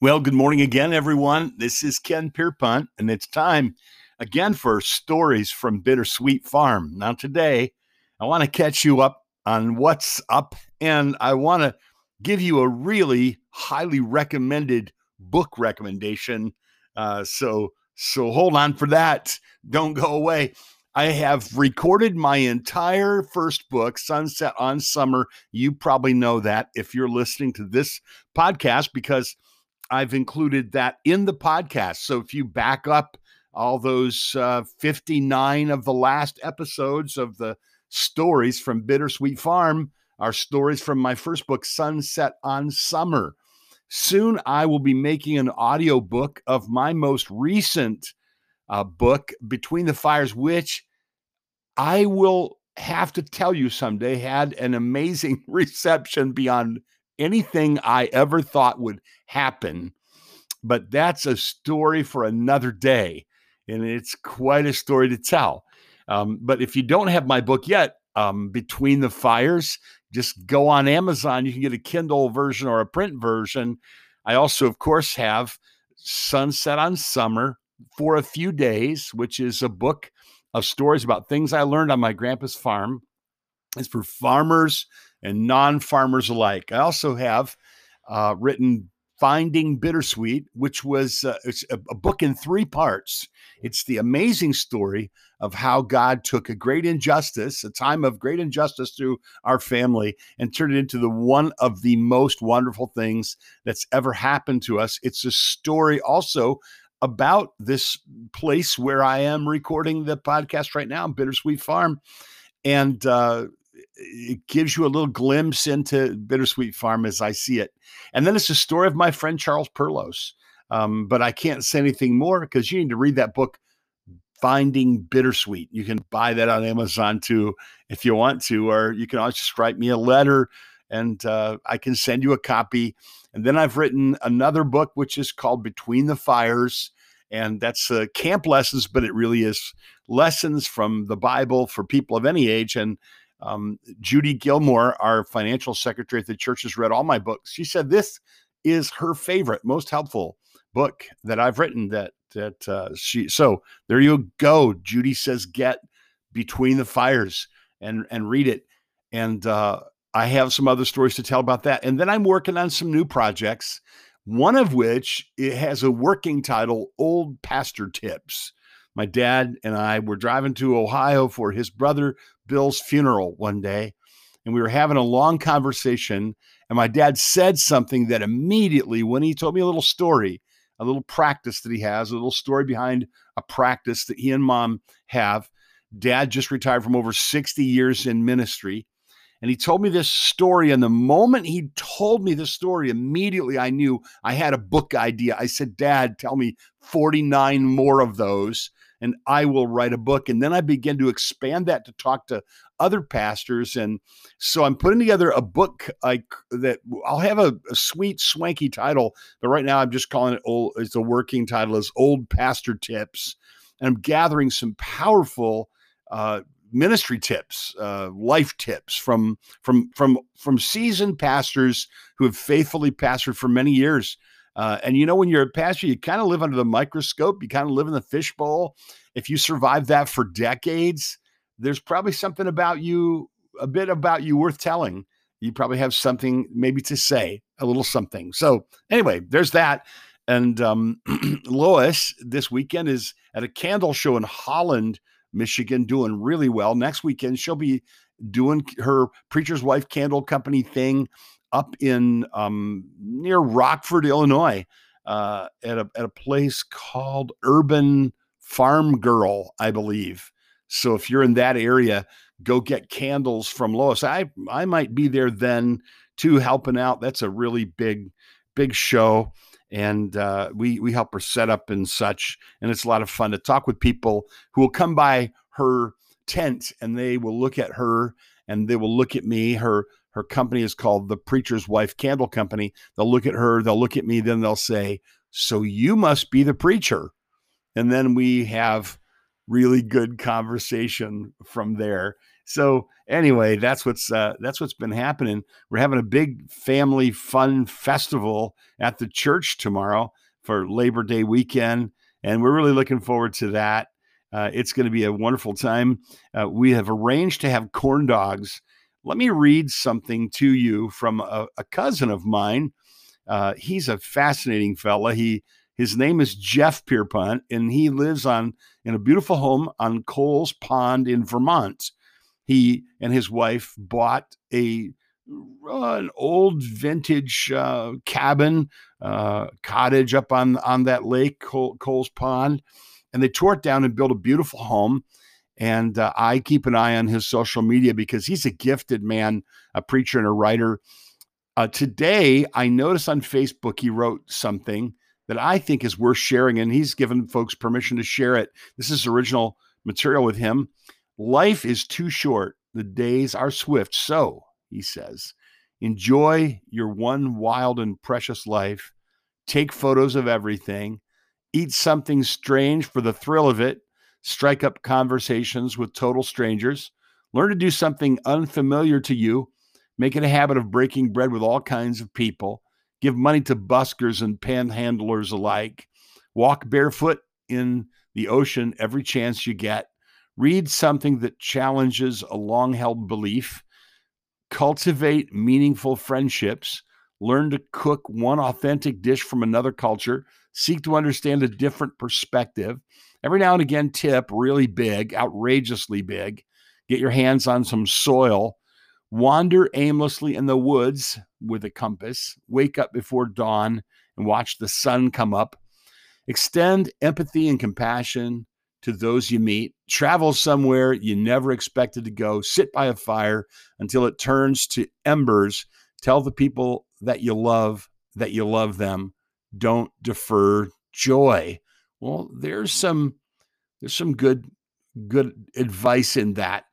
Well, good morning again, everyone. This is Ken Pierpont, and it's time again for stories from Bittersweet Farm. Now, today, I want to catch you up on what's up, and I want to give you a really highly recommended book recommendation. Uh, so, so hold on for that. Don't go away. I have recorded my entire first book, Sunset on Summer. You probably know that if you're listening to this podcast because I've included that in the podcast. So if you back up all those uh, 59 of the last episodes of the stories from Bittersweet Farm, are stories from my first book, Sunset on Summer. Soon I will be making an audio book of my most recent uh, book, Between the Fires, which I will have to tell you someday had an amazing reception beyond anything I ever thought would happen. But that's a story for another day. And it's quite a story to tell. Um, but if you don't have my book yet, um, Between the Fires, just go on Amazon. You can get a Kindle version or a print version. I also, of course, have Sunset on Summer for a few days, which is a book of stories about things I learned on my grandpa's farm. It's for farmers and non farmers alike. I also have uh, written Finding Bittersweet, which was uh, a, a book in three parts. It's the amazing story of how God took a great injustice, a time of great injustice to our family, and turned it into the one of the most wonderful things that's ever happened to us. It's a story also about this place where I am recording the podcast right now, Bittersweet Farm. And uh, it gives you a little glimpse into Bittersweet Farm as I see it. And then it's a story of my friend Charles Perlos. Um, but I can't say anything more because you need to read that book, Finding Bittersweet. You can buy that on Amazon too if you want to, or you can always just write me a letter and uh, I can send you a copy. And then I've written another book, which is called Between the Fires. And that's uh, camp lessons, but it really is lessons from the Bible for people of any age. And um, Judy Gilmore, our financial secretary at the church, has read all my books. She said this is her favorite, most helpful book that I've written. That that uh, she. So there you go. Judy says, get between the fires and and read it. And uh, I have some other stories to tell about that. And then I'm working on some new projects. One of which it has a working title, Old Pastor Tips my dad and I were driving to Ohio for his brother Bill's funeral one day, and we were having a long conversation. And my dad said something that immediately, when he told me a little story, a little practice that he has, a little story behind a practice that he and mom have. Dad just retired from over 60 years in ministry. And he told me this story. And the moment he told me this story, immediately I knew I had a book idea. I said, Dad, tell me 49 more of those and I will write a book. And then I begin to expand that to talk to other pastors. And so I'm putting together a book like that. I'll have a, a sweet, swanky title, but right now I'm just calling it old. It's a working title is Old Pastor Tips. And I'm gathering some powerful uh, ministry tips, uh, life tips from from from from seasoned pastors who have faithfully pastored for many years uh, and you know, when you're a pastor, you kind of live under the microscope, you kind of live in the fishbowl. If you survive that for decades, there's probably something about you, a bit about you worth telling. You probably have something maybe to say, a little something. So, anyway, there's that. And um, Lois this weekend is at a candle show in Holland, Michigan, doing really well. Next weekend, she'll be doing her Preacher's Wife Candle Company thing up in um, near Rockford, Illinois, uh, at a at a place called Urban Farm Girl, I believe. So if you're in that area, go get candles from Lois. I I might be there then too, helping out. That's a really big big show, and uh, we we help her set up and such. And it's a lot of fun to talk with people who will come by her tent and they will look at her and they will look at me. Her her company is called the Preacher's Wife Candle Company. They'll look at her, they'll look at me, then they'll say, So you must be the preacher. And then we have really good conversation from there. so anyway, that's what's uh, that's what's been happening. We're having a big family fun festival at the church tomorrow for Labor Day weekend, and we're really looking forward to that. Uh, it's going to be a wonderful time. Uh, we have arranged to have corn dogs. Let me read something to you from a, a cousin of mine. Uh, he's a fascinating fella. He his name is Jeff Pierpont, and he lives on in a beautiful home on Coles Pond in Vermont. He and his wife bought a uh, an old vintage uh, cabin uh, cottage up on on that lake Coles Pond, and they tore it down and built a beautiful home. And uh, I keep an eye on his social media because he's a gifted man, a preacher and a writer. Uh, today, I noticed on Facebook he wrote something that I think is worth sharing, and he's given folks permission to share it. This is original material with him. Life is too short, the days are swift. So, he says, enjoy your one wild and precious life. Take photos of everything. Eat something strange for the thrill of it. Strike up conversations with total strangers. Learn to do something unfamiliar to you. Make it a habit of breaking bread with all kinds of people give money to buskers and panhandlers alike, walk barefoot in the ocean every chance you get, read something that challenges a long held belief, cultivate meaningful friendships, learn to cook one authentic dish from another culture, seek to understand a different perspective. Every now and again, tip really big, outrageously big. Get your hands on some soil wander aimlessly in the woods with a compass, wake up before dawn and watch the sun come up, extend empathy and compassion to those you meet, travel somewhere you never expected to go, sit by a fire until it turns to embers, tell the people that you love that you love them, don't defer joy. Well, there's some there's some good good advice in that.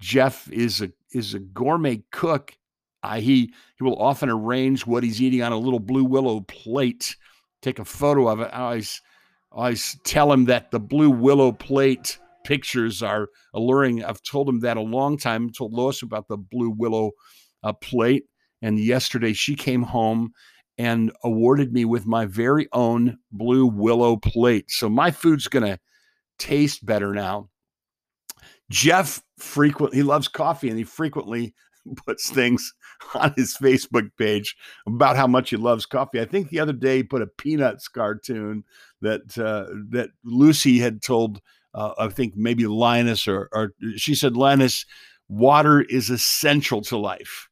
Jeff is a is a gourmet cook. Uh, he he will often arrange what he's eating on a little blue willow plate. Take a photo of it. I always always tell him that the blue willow plate pictures are alluring. I've told him that a long time. Told Lois about the blue willow uh, plate, and yesterday she came home and awarded me with my very own blue willow plate. So my food's gonna taste better now. Jeff frequently he loves coffee and he frequently puts things on his Facebook page about how much he loves coffee. I think the other day he put a Peanuts cartoon that uh, that Lucy had told. Uh, I think maybe Linus or, or she said Linus, water is essential to life,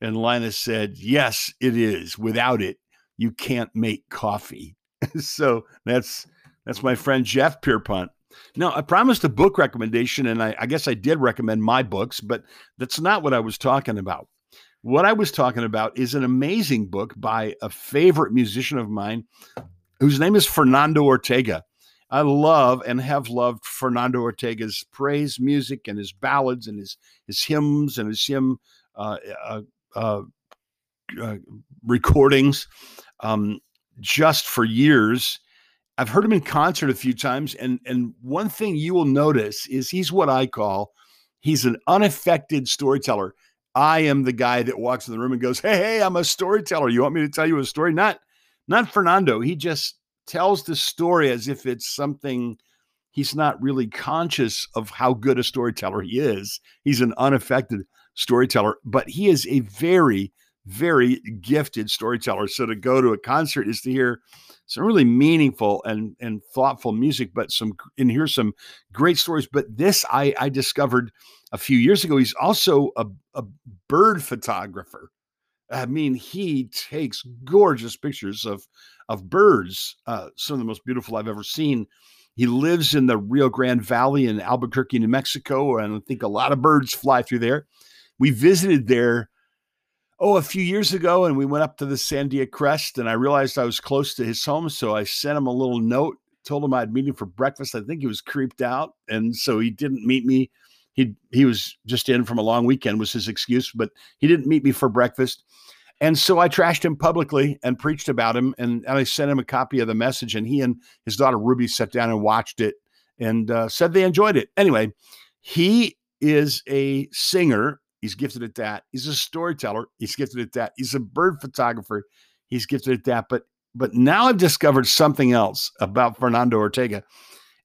and Linus said, "Yes, it is. Without it, you can't make coffee." so that's that's my friend Jeff Pierpont. Now, I promised a book recommendation, and I, I, guess I did recommend my books, but that's not what I was talking about. What I was talking about is an amazing book by a favorite musician of mine whose name is Fernando Ortega. I love and have loved Fernando Ortega's praise music and his ballads and his, his hymns and his hymn uh, uh, uh, uh recordings um, just for years I've heard him in concert a few times, and and one thing you will notice is he's what I call he's an unaffected storyteller. I am the guy that walks in the room and goes, "Hey, hey, I'm a storyteller. You want me to tell you a story?" Not not Fernando. He just tells the story as if it's something he's not really conscious of how good a storyteller he is. He's an unaffected storyteller, but he is a very very gifted storyteller. So to go to a concert is to hear some really meaningful and and thoughtful music, but some and hear some great stories. But this I I discovered a few years ago. He's also a, a bird photographer. I mean, he takes gorgeous pictures of of birds, uh, some of the most beautiful I've ever seen. He lives in the Rio Grande Valley in Albuquerque, New Mexico, and I think a lot of birds fly through there. We visited there oh, a few years ago, and we went up to the Sandia Crest, and I realized I was close to his home, so I sent him a little note, told him I'd meet him for breakfast. I think he was creeped out, and so he didn't meet me. He he was just in from a long weekend was his excuse, but he didn't meet me for breakfast. And so I trashed him publicly and preached about him, and, and I sent him a copy of the message, and he and his daughter Ruby sat down and watched it and uh, said they enjoyed it. Anyway, he is a singer. He's gifted at that. He's a storyteller. He's gifted at that. He's a bird photographer. He's gifted at that. But but now I've discovered something else about Fernando Ortega,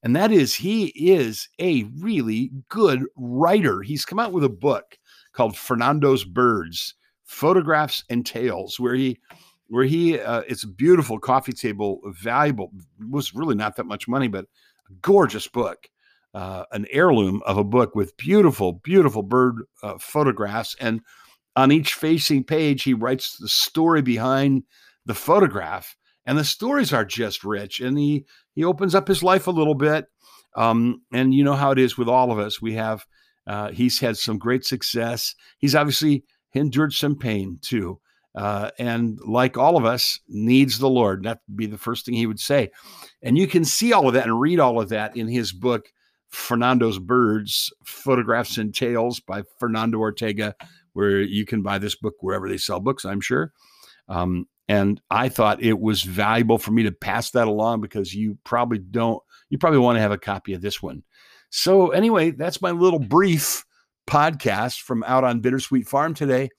and that is he is a really good writer. He's come out with a book called Fernando's Birds: Photographs and Tales, where he where he uh, it's a beautiful coffee table, valuable was really not that much money, but a gorgeous book uh, an heirloom of a book with beautiful, beautiful bird uh, photographs. And on each facing page, he writes the story behind the photograph. And the stories are just rich. And he he opens up his life a little bit. Um, and you know how it is with all of us. We have uh, he's had some great success. He's obviously endured some pain too. Uh, and like all of us, needs the Lord. That would be the first thing he would say. And you can see all of that and read all of that in his book, Fernando's Birds Photographs and Tales by Fernando Ortega, where you can buy this book wherever they sell books, I'm sure. Um, and I thought it was valuable for me to pass that along because you probably don't, you probably want to have a copy of this one. So, anyway, that's my little brief podcast from out on Bittersweet Farm today,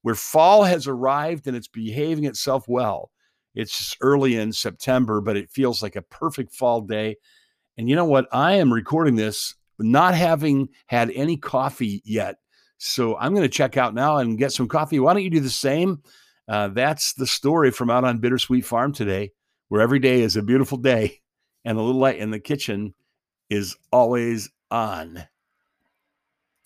where fall has arrived and it's behaving itself well. It's early in September, but it feels like a perfect fall day. And you know what? I am recording this not having had any coffee yet. So I'm going to check out now and get some coffee. Why don't you do the same? Uh, that's the story from out on Bittersweet Farm today, where every day is a beautiful day and the little light in the kitchen is always on.